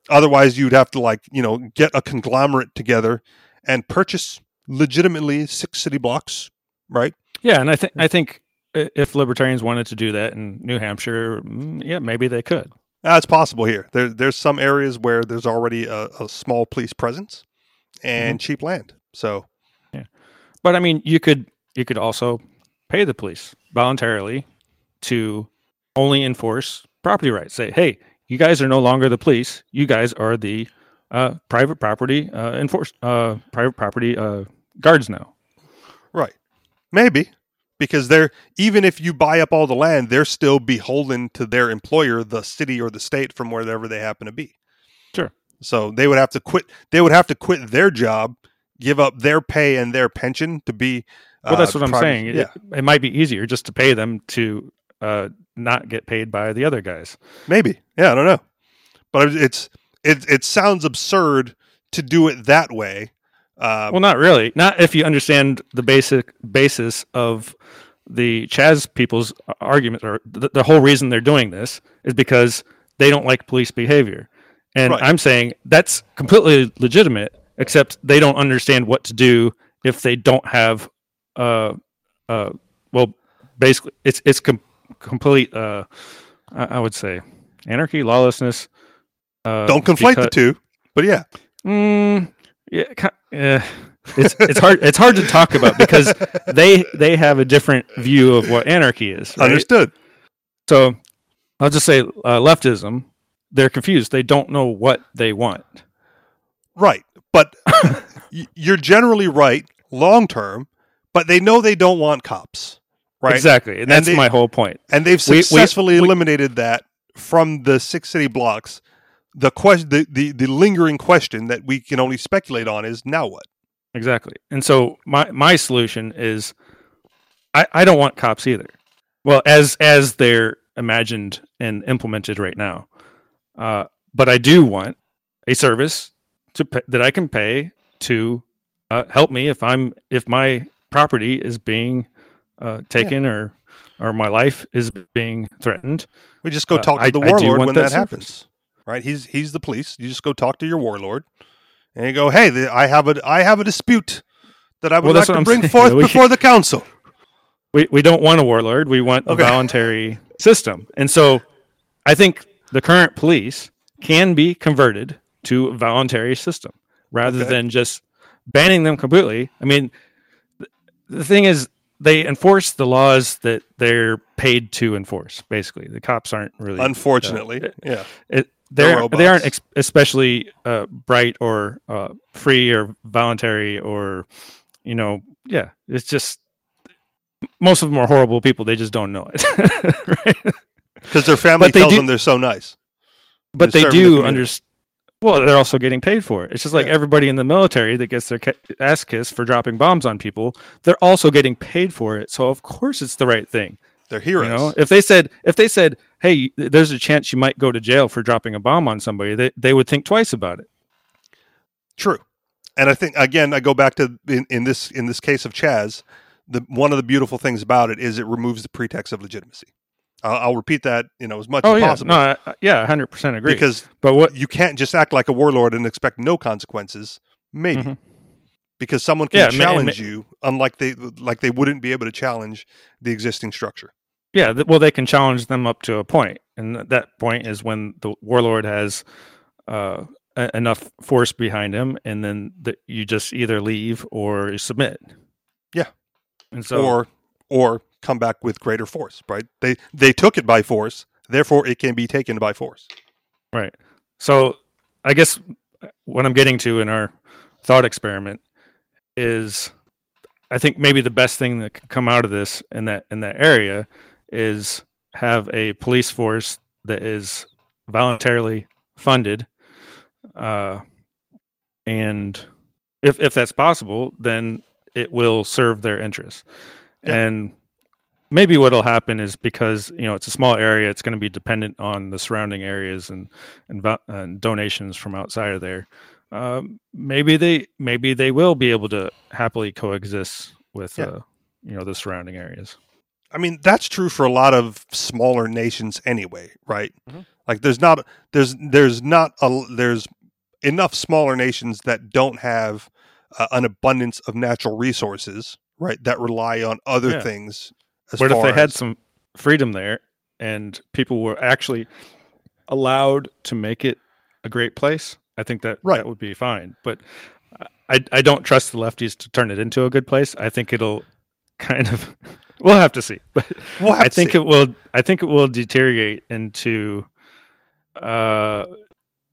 otherwise, you'd have to like you know get a conglomerate together and purchase legitimately six city blocks, right? Yeah, and I think I think if libertarians wanted to do that in New Hampshire, mm, yeah, maybe they could. That's possible here. There, there's some areas where there's already a, a small police presence and mm-hmm. cheap land. So, yeah, but I mean, you could you could also pay the police voluntarily to only enforce property rights. Say, hey, you guys are no longer the police. You guys are the uh, private property uh, enforced uh, private property uh, guards now. Right. Maybe because they're even if you buy up all the land, they're still beholden to their employer, the city or the state, from wherever they happen to be. Sure. So they would have to quit. They would have to quit their job, give up their pay and their pension to be. Well, that's what I'm saying. Yeah. It, it, might be easier just to pay them to uh, not get paid by the other guys. Maybe. Yeah, I don't know, but it's it. It sounds absurd to do it that way uh, well, not really. Not if you understand the basic basis of the Chaz people's argument, or the, the whole reason they're doing this is because they don't like police behavior. And right. I'm saying that's completely legitimate, except they don't understand what to do if they don't have, uh, uh, well, basically, it's it's com- complete. Uh, I, I would say anarchy, lawlessness. Uh, don't conflate because, the two, but yeah. Mm, yeah, yeah. It's it's hard it's hard to talk about because they they have a different view of what anarchy is. Right? Understood. So I'll just say uh, leftism. They're confused. They don't know what they want. Right, but you're generally right long term. But they know they don't want cops. Right. Exactly, and that's and they, my whole point. And they've successfully we, we, eliminated that from the six city blocks the question the, the the lingering question that we can only speculate on is now what? Exactly. And so my my solution is i i don't want cops either. Well as as they're imagined and implemented right now uh, but i do want a service to pay, that i can pay to uh, help me if i'm if my property is being uh, taken yeah. or or my life is being threatened. We just go uh, talk to the warlord when that, that happens right? He's he's the police. You just go talk to your warlord, and you go, "Hey, the, I have a I have a dispute that I would well, like to I'm bring saying. forth before the council." We we don't want a warlord. We want okay. a voluntary system, and so I think the current police can be converted to a voluntary system rather okay. than just banning them completely. I mean, the thing is, they enforce the laws that they're paid to enforce. Basically, the cops aren't really. Unfortunately, uh, yeah. It, they're they aren't ex- especially uh, bright or uh, free or voluntary or you know yeah it's just most of them are horrible people they just don't know it right? Because their family tells do, them they're so nice. But they do the understand well they're also getting paid for it. It's just like yeah. everybody in the military that gets their ass kissed for dropping bombs on people they're also getting paid for it so of course it's the right thing. They're heroes. You know, if they said if they said, "Hey, there's a chance you might go to jail for dropping a bomb on somebody," they they would think twice about it. True, and I think again, I go back to in, in this in this case of Chaz, the one of the beautiful things about it is it removes the pretext of legitimacy. I'll, I'll repeat that you know as much oh, as yeah. possible. No, I, yeah, hundred percent agree. Because but what you can't just act like a warlord and expect no consequences. Maybe. Mm-hmm. because someone can Yeah, ma- challenge ma- you, unlike they like they wouldn't be able to challenge the existing structure. Yeah, th- well, they can challenge them up to a point, and th- that point is when the warlord has uh, enough force behind him, and then the, you just either leave or submit. Yeah. and so or or come back with greater force. Right? They they took it by force, therefore it can be taken by force. right. So I guess what I'm getting to in our thought experiment is, I think maybe the best thing that could come out of this in that in that area is have a police force that is voluntarily funded uh, and if if that's possible then it will serve their interests Yeah. and maybe what'll happen is because you know it's a small area it's going to be dependent on the surrounding areas and and, and donations from outside of there um, maybe they maybe they will be able to happily coexist with Yeah. uh, you know the surrounding areas I mean, that's true for a lot of smaller nations anyway, right? Mhm. Like there's not there's there's not a there's enough smaller nations that don't have uh, an abundance of natural resources, right? That rely on other Yeah. things. As What if they had some freedom there and people were actually allowed to make it a great place? I think that Right. that would be fine. But I I don't trust the lefties to turn it into a good place. I think it'll kind of we'll have to see. But We'll I think see. it will I think it will deteriorate into uh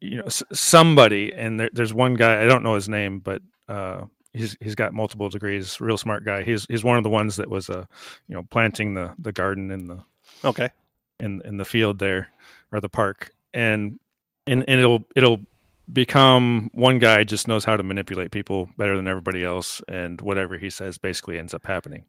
you know s- somebody and there, there's one guy I don't know his name but uh he's he's got multiple degrees real smart guy he's he's one of the ones that was uh you know planting the the garden in the okay. in in the field there or the park and and, and it'll it'll become one guy just knows how to manipulate people better than everybody else and whatever he says basically ends up happening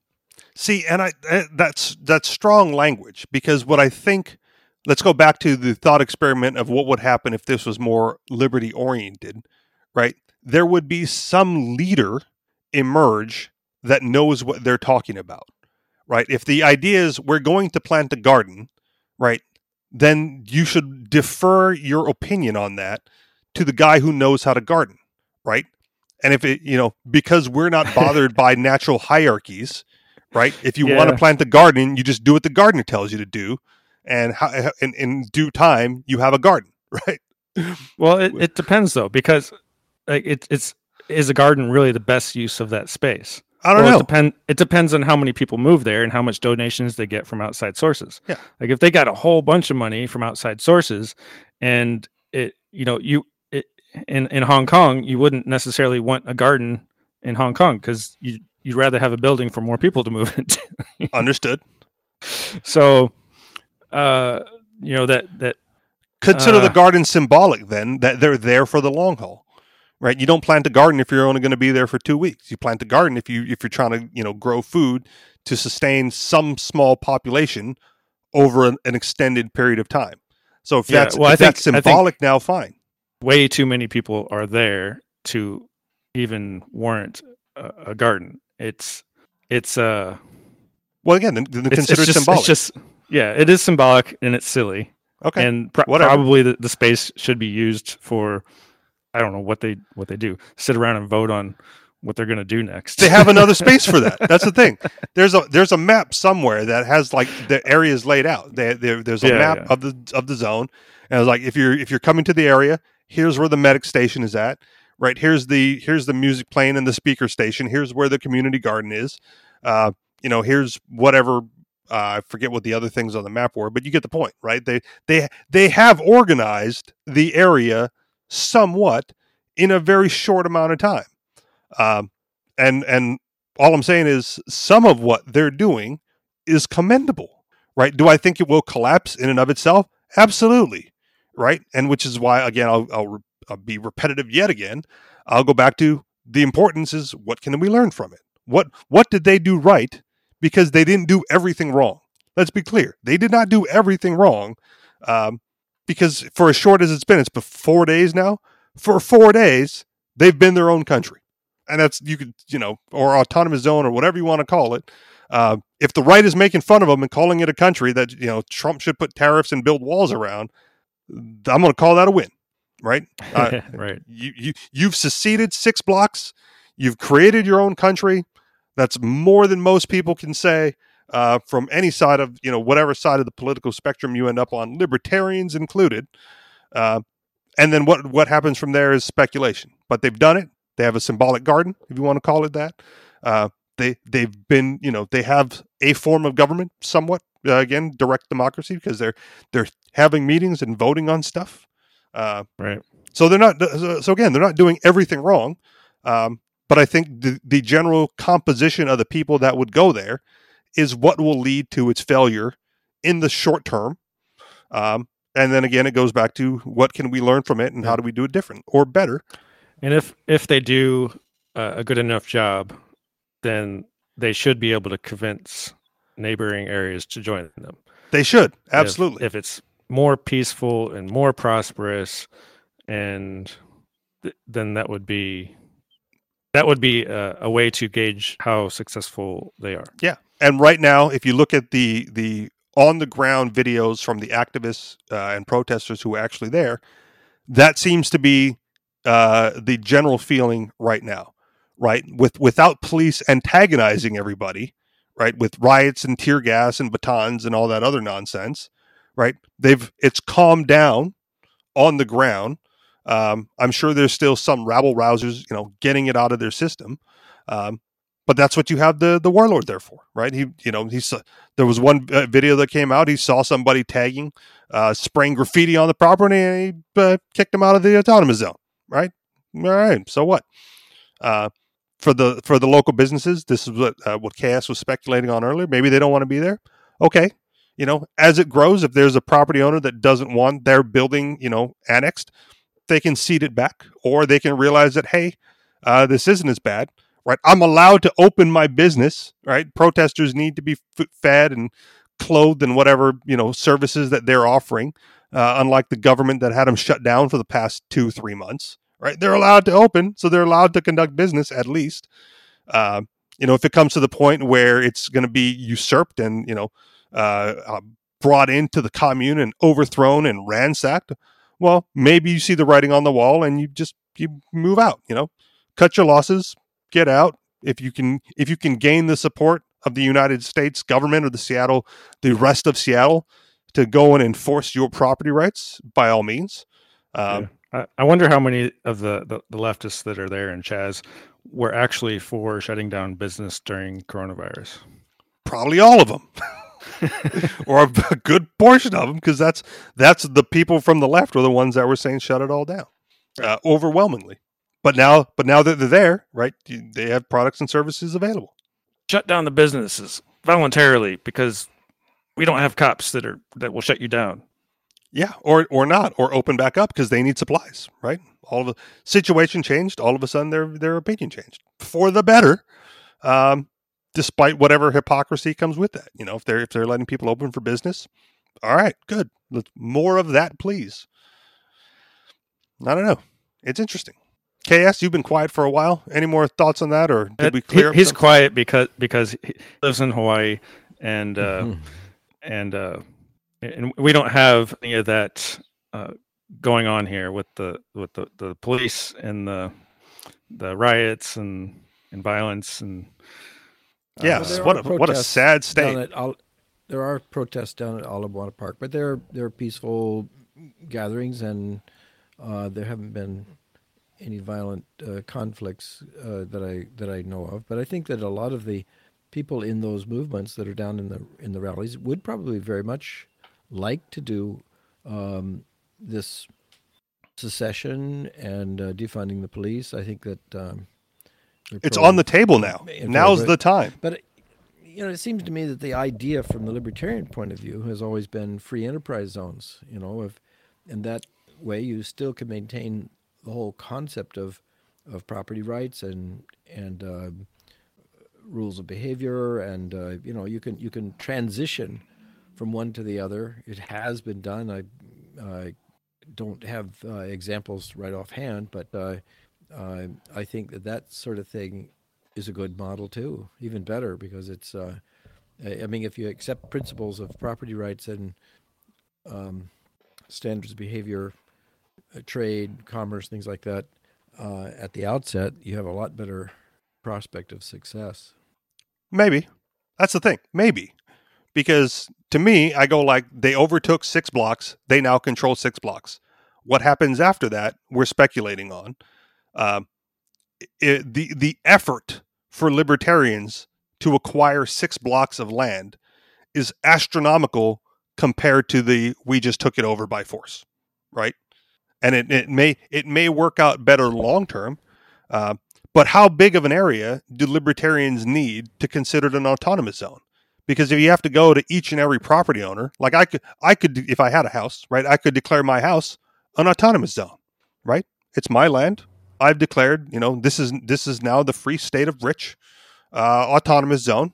See, and I eh, that's that's strong language because what I think. Let's go back to the thought experiment of what would happen if this was more liberty oriented, right? There would be some leader emerge that knows what they're talking about, right? If the idea is we're going to plant a garden, right, then you should defer your opinion on that to the guy who knows how to garden, right? And if it, you know, because we're not bothered by natural hierarchies, right? If you want to plant a garden, you just do what the gardener tells you to do, and how, eh, in, in due time, you have a garden, right? Well, it, it depends though, because like it, it's is a garden really the best use of that space? I don't well, know. It, depend, it depends on how many people move there and how much donations they get from outside sources. Yeah. Like if they got a whole bunch of money from outside sources, and it, you know, you it, in in Hong Kong, you wouldn't necessarily want a garden in Hong Kong because you you'd rather have a building for more people to move into. Understood. so, uh, you know that that Consider the Uh, garden symbolic then that they're there for the long haul. Right? You don't plant a garden if you're only going to be there for 2 weeks. You plant a garden if you if you're trying to, you know, grow food to sustain some small population over an, an extended period of time. So if Yeah, that's well, I if that's think- I think- symbolic now fine. way too many people are there to even warrant a, a garden. It's it's uh Well again, the, then it's, consider it's it just, symbolic. It's just yeah, it is symbolic and it's silly. okay. and whatever. probably the, the space should be used for I don't know what they what they do. Sit around and vote on what they're going to do next. they have another space for that. That's the thing. There's a there's a map somewhere that has like the areas laid out. They, there there's a Yeah, map yeah. of the of the zone, and it's like if you're if you're coming to the area, here's where the medic station is at. Right here's the here's the music playing in the speaker station. Here's where the community garden is. Uh, you know, here's whatever. Uh, I forget what the other things on the map were, but you get the point, right? They they they have organized the area somewhat in a very short amount of time. Um, and and all I'm saying is some of what they're doing is commendable, right? Do I think it will collapse in and of itself? Absolutely, right? And which is why again I'll I'll, I'll be repetitive yet again. I'll go back to the importance is what can we learn from it? What what did they do right? Because they didn't do everything wrong. Let's be clear, they did not do everything wrong. Um, because for as short as it's been, it's been four days now. For four days, they've been their own country and that's you could you know or autonomous zone or whatever you want to call it uh, if the right is making fun of them and calling it a country that you know trump should put tariffs and build walls around i'm going to call that a win right uh, right. you, you you've seceded six blocks you've created your own country. That's more than most people can say uh, from any side of you know whatever side of the political spectrum you end up on, libertarians included. Uh, and then what what happens from there is speculation. But they've done it. They have a symbolic garden, if you want to call it that. Uh, they they've been you know they have a form of government somewhat uh, again direct democracy because they're they're having meetings and voting on stuff. Uh, right. So they're not so again they're not doing everything wrong. Um, but I think the, the general composition of the people that would go there is what will lead to its failure in the short term. Um, and then again, it goes back to what can we learn from it and how do we do it different or better. And if if they do uh, a good enough job, then they should be able to convince neighboring areas to join them. They should absolutely. If, if it's more peaceful and more prosperous, and th- then that would be that would be a, a, way to gauge how successful they are. Yeah, and right now, if you look at the the on the ground videos from the activists uh, and protesters who are actually there, that seems to be uh, the general feeling right now. Right, with without police antagonizing everybody, right, with riots and tear gas and batons and all that other nonsense, right? They've it's calmed down on the ground um, I'm sure there's still some rabble rousers, you know, getting it out of their system. Um, but that's what you have the the warlord there for, right? He, you know, he saw there was one uh, video that came out. He saw somebody tagging, uh, spraying graffiti on the property, and he uh, kicked him out of the autonomous zone, right? All right, so what? Uh, for the for the local businesses, this is what uh, what KS was speculating on earlier. Maybe they don't want to be there. Okay, you know, as it grows, if there's a property owner that doesn't want their building, you know, annexed, they can cede it back, or they can realize that hey, uh, this isn't as bad, right? I'm allowed to open my business, right? Protesters need to be f- fed and clothed and whatever you know services that they're offering. Uh, unlike the government that had them shut down for the past two three months, right? They're allowed to open, so they're allowed to conduct business at least. Uh, you know, if it comes to the point where it's going to be usurped and you know uh, uh, brought into the commune and overthrown and ransacked, well, maybe you see the writing on the wall and you just you move out, you know. Cut your losses, get out. If you can if you can gain the support of the United States government or the Seattle the rest of Seattle to go and enforce your property rights, by all means. Um, yeah. I, I wonder how many of the, the, the leftists that are there in Chaz were actually for shutting down business during coronavirus. Probably all of them. or a good portion of them, because that's that's the people from the left were the ones that were saying shut it all down, uh, overwhelmingly. But now, but now that they're there, right? They have products and services available. Shut down the businesses voluntarily because we don't have cops that are that will shut you down. Yeah, or or not, or open back up because they need supplies, right? All of the situation changed. All of a sudden, their their opinion changed for the better. Um, despite whatever hypocrisy comes with that. You know, if they're if they're letting people open for business, all right, good. Let's more of that, please. I don't know. It's interesting. KS, you've been quiet for a while. Any more thoughts on that, or did we clear? He, he's quiet because because he lives in Hawaii, and uh, mm-hmm. and uh, and we don't have any of that uh, going on here with the with the, the police and the the riots and and violence and Yes, uh, what a, what a sad state. Al- there are protests down at Ala Moana Park, but they're they're peaceful gatherings, and uh, there haven't been any violent uh, conflicts uh, that I that I know of. But I think that a lot of the people in those movements that are down in the in the rallies would probably very much like to do um, this secession and uh, defunding the police. I think that um, it's on the table now. Now's the time. But you know, it seems to me that the idea from the libertarian point of view has always been free enterprise zones. You know, if and that way you still can maintain the whole concept of of property rights and and uh, rules of behavior, and uh, you know, you can you can transition from one to the other. It has been done. I uh, don't have uh, examples right offhand, but uh, I think that that sort of thing is a good model too, even better because it's. Uh, I mean, if you accept principles of property rights and um, standards of behavior, uh, trade, commerce, things like that, uh, at the outset, you have a lot better prospect of success. Maybe. That's the thing. Maybe. Because to me, I go like they overtook six blocks. They now control six blocks. What happens after that, we're speculating on. Um, it, the the effort for libertarians to acquire six blocks of land is astronomical compared to the we just took it over by force, right? And it, it may it may work out better long term, uh, but how big of an area do libertarians need to consider it an autonomous zone? Because if you have to go to each and every property owner, like I could, I could, if I had a house, right, I could declare my house an autonomous zone, right? It's my land. I've declared, you know, this is this is now the free state of Rich, uh, autonomous zone.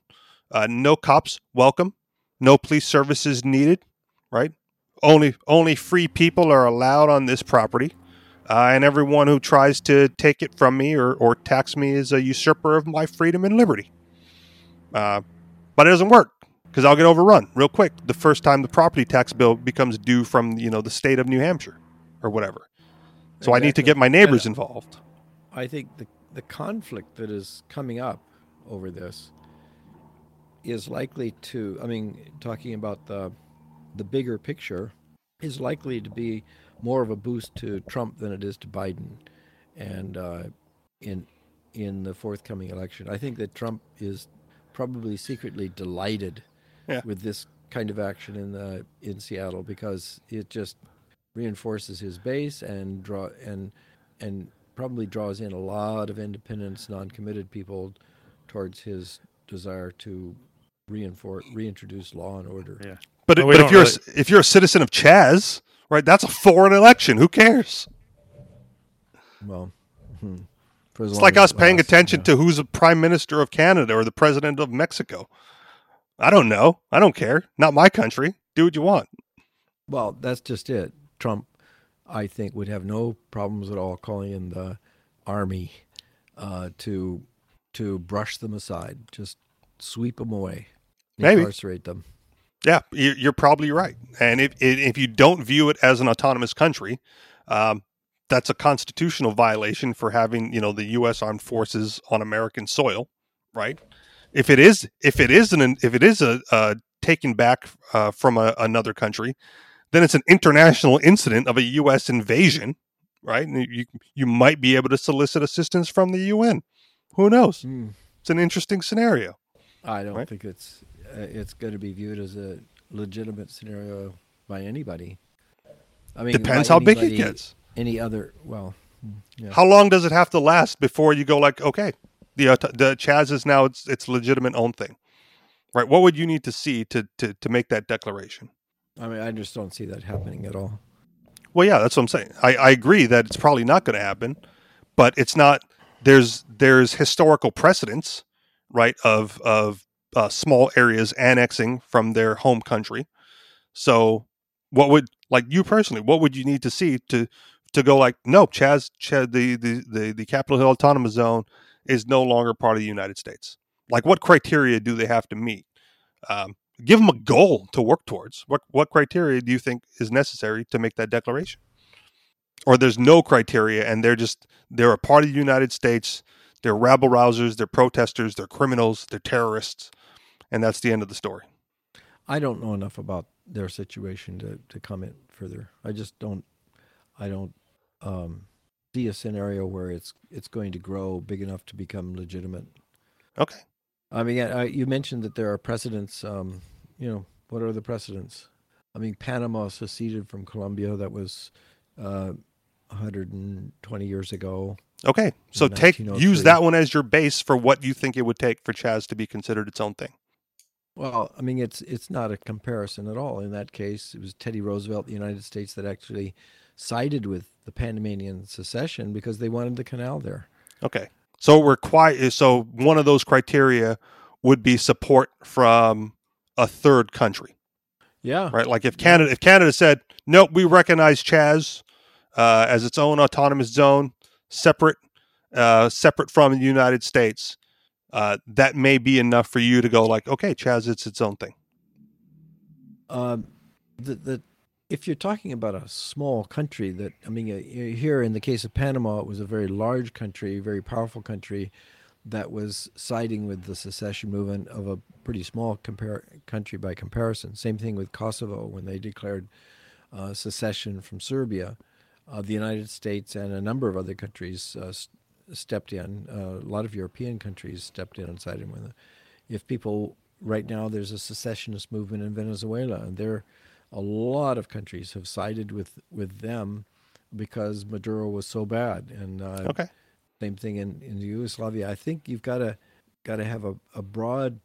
Uh, no cops welcome. No police services needed. Right. Only only free people are allowed on this property, uh, and everyone who tries to take it from me or, or tax me is a usurper of my freedom and liberty. Uh, but it doesn't work because I'll get overrun real quick the first time the property tax bill becomes due from you know the state of New Hampshire or whatever. So exactly. I need to get my neighbors involved. I think the the conflict that is coming up over this is likely to I mean talking about the the bigger picture is likely to be more of a boost to Trump than it is to Biden and uh, in in the forthcoming election. I think that Trump is probably secretly delighted yeah. with this kind of action in the in Seattle because it just reinforces his base and draw and and probably draws in a lot of independents, non-committed people towards his desire to reinforce reintroduce law and order. Yeah. But, but, but if you're really... a, if you're a citizen of Chaz, right, that's a foreign election. Who cares? Well, hmm. it's like us paying attention yeah. to who's the prime minister of Canada or the president of Mexico. I don't know. I don't care. Not my country. Do what you want. Well, that's just it. Trump, I think, would have no problems at all calling in the army uh, to to brush them aside, just sweep them away, Maybe. incarcerate them. Yeah, you're probably right. And if if you don't view it as an autonomous country, um, that's a constitutional violation for having you know the U.S. armed forces on American soil, right? If it is if it is an if it is a, a taken back uh, from a, another country, then it's an international incident of a U.S. invasion, right? And you you might be able to solicit assistance from the UN. Who knows? Mm. It's an interesting scenario. I don't right? think it's uh, it's going to be viewed as a legitimate scenario by anybody. I mean, depends how anybody, big it gets. Any other? Well, hmm, yeah. how long does it have to last before you go like, okay, the uh, the Chaz is now its its legitimate own thing, right? What would you need to see to to to make that declaration? I mean, I just don't see that happening at all. Well, yeah, that's what I'm saying. I, I agree that it's probably not going to happen, but it's not. There's there's historical precedents, right, of of uh, small areas annexing from their home country. So, what would like you personally? What would you need to see to to go like no, Chaz, Chaz the, the the the Capitol Hill Autonomous Zone is no longer part of the United States. Like, what criteria do they have to meet? Um, give them a goal to work towards. What what criteria do you think is necessary to make that declaration? Or there's no criteria and they're just they're a part of the United States. They're rabble rousers, they're protesters, they're criminals, they're terrorists, and that's the end of the story. I don't know enough about their situation to, to comment further. I just don't I don't um, see a scenario where it's it's going to grow big enough to become legitimate. Okay. I mean, I, you mentioned that there are precedents. Um, you know, what are the precedents? I mean, Panama seceded from Colombia. That was uh, 120 years ago. Okay, so take use that one as your base for what you think it would take for Chaz to be considered its own thing. Well, I mean, it's it's not a comparison at all. In that case, it was Teddy Roosevelt, the United States, that actually sided with the Panamanian secession because they wanted the canal there. Okay, so require so one of those criteria would be support from a third country. Yeah. Right. Like if Canada if Canada said, Nope, we recognize Chaz uh, as its own autonomous zone, separate uh, separate from the United States, uh, that may be enough for you to go like, okay, Chaz, it's its own thing. Um, the the if you're talking about a small country that I mean, uh, here in the case of Panama, it was a very large country, very powerful country that was siding with the secession movement of a pretty small compar- country by comparison. Same thing with Kosovo when they declared uh, secession from Serbia. Uh, the United States and a number of other countries uh, st- stepped in. Uh, a lot of European countries stepped in and sided with it. If people right now, there's a secessionist movement in Venezuela, and there, a lot of countries have sided with with them because Maduro was so bad. And uh, Okay. same thing in, in Yugoslavia. I think you've got to got to have a, a broad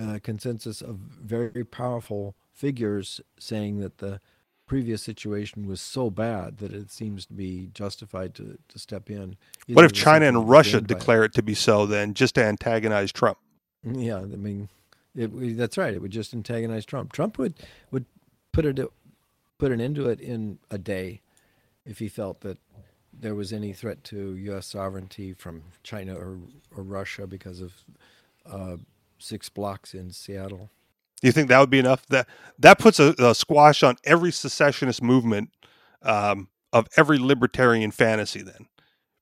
uh, consensus of very powerful figures saying that the previous situation was so bad that it seems to be justified to, to step in. What if China and Russia by it. declare it to be so then, just to antagonize Trump? Yeah, I mean, it, that's right. It would just antagonize Trump. Trump would would put it put an end to it in a day if he felt that there was any threat to U.S. sovereignty from China or, or Russia because of uh, six blocks in Seattle. Do you think that would be enough? That that puts a, a squash on every secessionist movement um, of every libertarian fantasy. Then,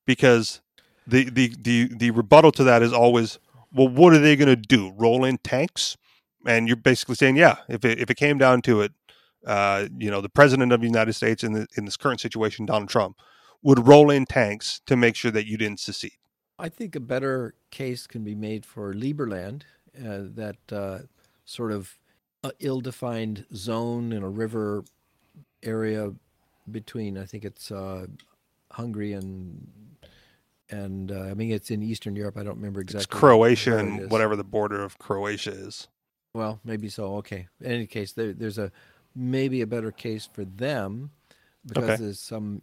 because the the the the rebuttal to that is always, well, what are they going to do? Roll in tanks? And you're basically saying, yeah, if it if it came down to it, uh, you know, the president of the United States in the, in this current situation, Donald Trump, would roll in tanks to make sure that you didn't secede. I think a better case can be made for Liberland, uh, that uh, sort of uh, ill-defined zone in a river area between. I think it's uh, Hungary and and uh, I mean it's in Eastern Europe. I don't remember exactly. It's Croatia and whatever the border of Croatia is. Well, maybe so. Okay. In any case, there, there's a maybe a better case for them because Okay. there's some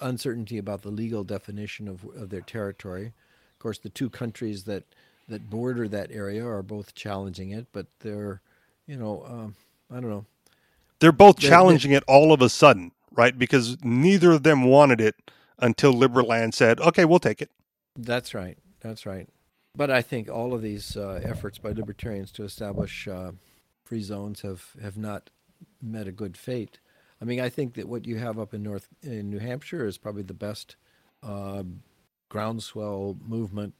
uncertainty about the legal definition of, of their territory. Of course, the two countries that that border that area are both challenging it, but they're, you know, um, I don't know. they're both They're- challenging it all of a sudden, right? Because neither of them wanted it until Liberland said, "Okay, we'll take it." That's right. That's right. But I think all of these uh, efforts by libertarians to establish uh, free zones have, have not met a good fate. I mean, I think that what you have up in North in New Hampshire is probably the best uh, groundswell movement,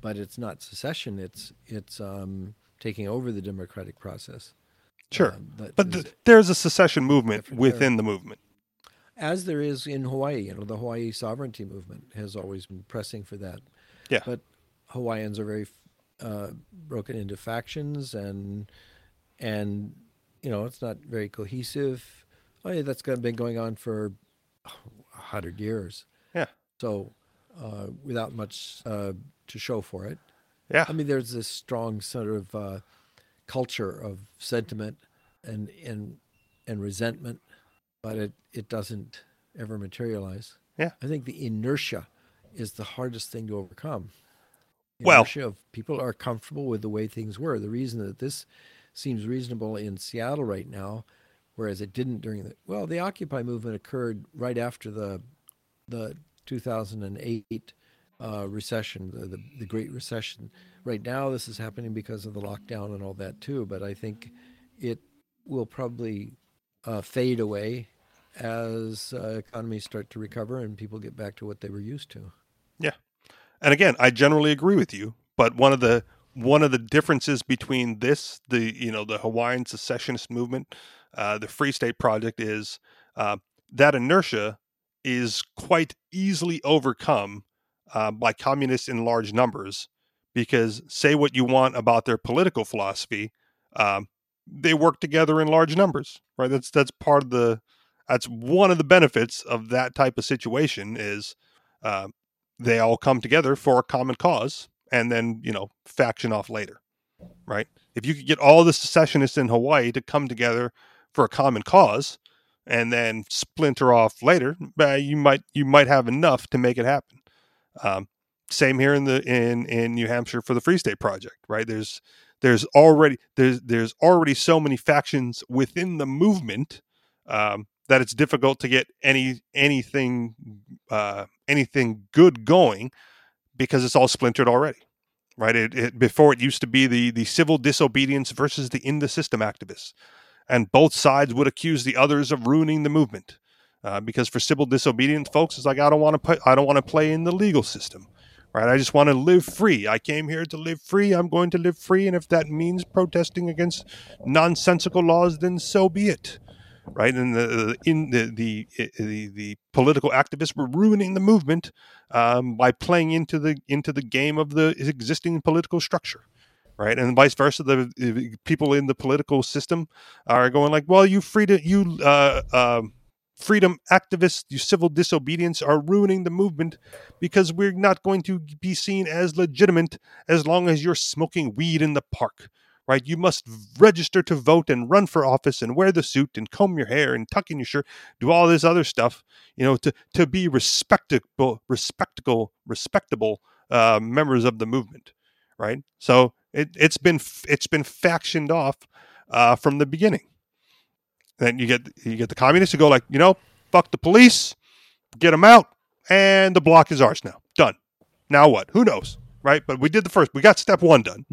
but it's not secession. It's it's um, taking over the democratic process. Sure, Um, but is- th- there's a secession movement within the movement. as there is in Hawaii. You know, the Hawaii sovereignty movement has always been pressing for that. Yeah. But Hawaiians are very uh, broken into factions, and and you know, it's not very cohesive. Oh, yeah, that's been going on for a hundred years. Yeah. So, uh, without much uh, to show for it, Yeah, I mean, there's this strong sort of uh, culture of sentiment and and and resentment, but it it doesn't ever materialize. Yeah. I think the inertia is the hardest thing to overcome. Well- of people are comfortable with the way things were. The reason that this seems reasonable in Seattle right now, whereas it didn't during the well, the Occupy movement occurred right after the the 2008 uh, recession, the, the the Great Recession. Right now, this is happening because of the lockdown and all that too. But I think it will probably uh, fade away as uh, economies start to recover and people get back to what they were used to. Yeah, and again, I generally agree with you. But one of the one of the differences between this, the you know, the Hawaiian secessionist movement, uh, the Free State Project, is uh, that inertia is quite easily overcome uh, by communists in large numbers. Because say what you want about their political philosophy, um, they work together in large numbers, right? That's that's part of the that's one of the benefits of that type of situation is uh, they all come together for a common cause and then you know faction off later right? If you could get all the secessionists in hawaii to come together for a common cause and then splinter off later uh, you might you might have enough to make it happen. Um, same here in the in in new hampshire for the free state project right? There's there's already there's there's already so many factions within the movement um, that it's difficult to get any anything uh, anything good going because it's all splintered already right it, it before it used to be the the civil disobedience versus the in the system activists and both sides would accuse the others of ruining the movement uh, because for civil disobedience folks it's like i don't want to play i don't want to play in the legal system right? I just want to live free. I came here to live free. I'm going to live free. And if that means protesting against nonsensical laws, then so be it. Right. And the, in the, the, the, the political activists were ruining the movement um, by playing into the, into the game of the existing political structure. Right. And vice versa. The, the people in the political system are going like, well, you free to, you, uh, um, freedom activists, you civil disobedience are ruining the movement because we're not going to be seen as legitimate as long as you're smoking weed in the park. Right? You must register to vote and run for office and wear the suit and comb your hair and tuck in your shirt, do all this other stuff, you know, to, to be respectable, respectable, respectable uh, members of the movement. Right? So it, it's been it's been factioned off uh, from the beginning. Then you get you get the communists who go like, you know, fuck the police, get them out, and the block is ours now. Done. Now what? Who knows, right? But we did the first. We got step one done,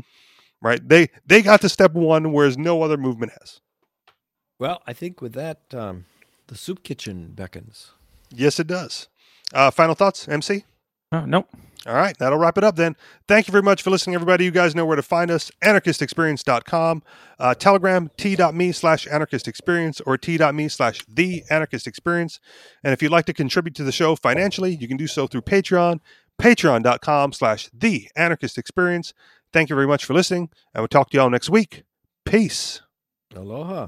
right? They they got to step one, whereas no other movement has. Well, I think with that, um, the soup kitchen beckons. Yes, it does. Uh, final thoughts, MC? Oh, nope. All right, that'll wrap it up then. Thank you very much for listening, everybody. You guys know where to find us anarchistexperience.com, uh, telegram t.me slash anarchistexperience or t.me slash the anarchist experience. And if you'd like to contribute to the show financially, you can do so through Patreon, patreon.com slash the anarchist experience. Thank you very much for listening, and we'll talk to y'all next week. Peace. Aloha.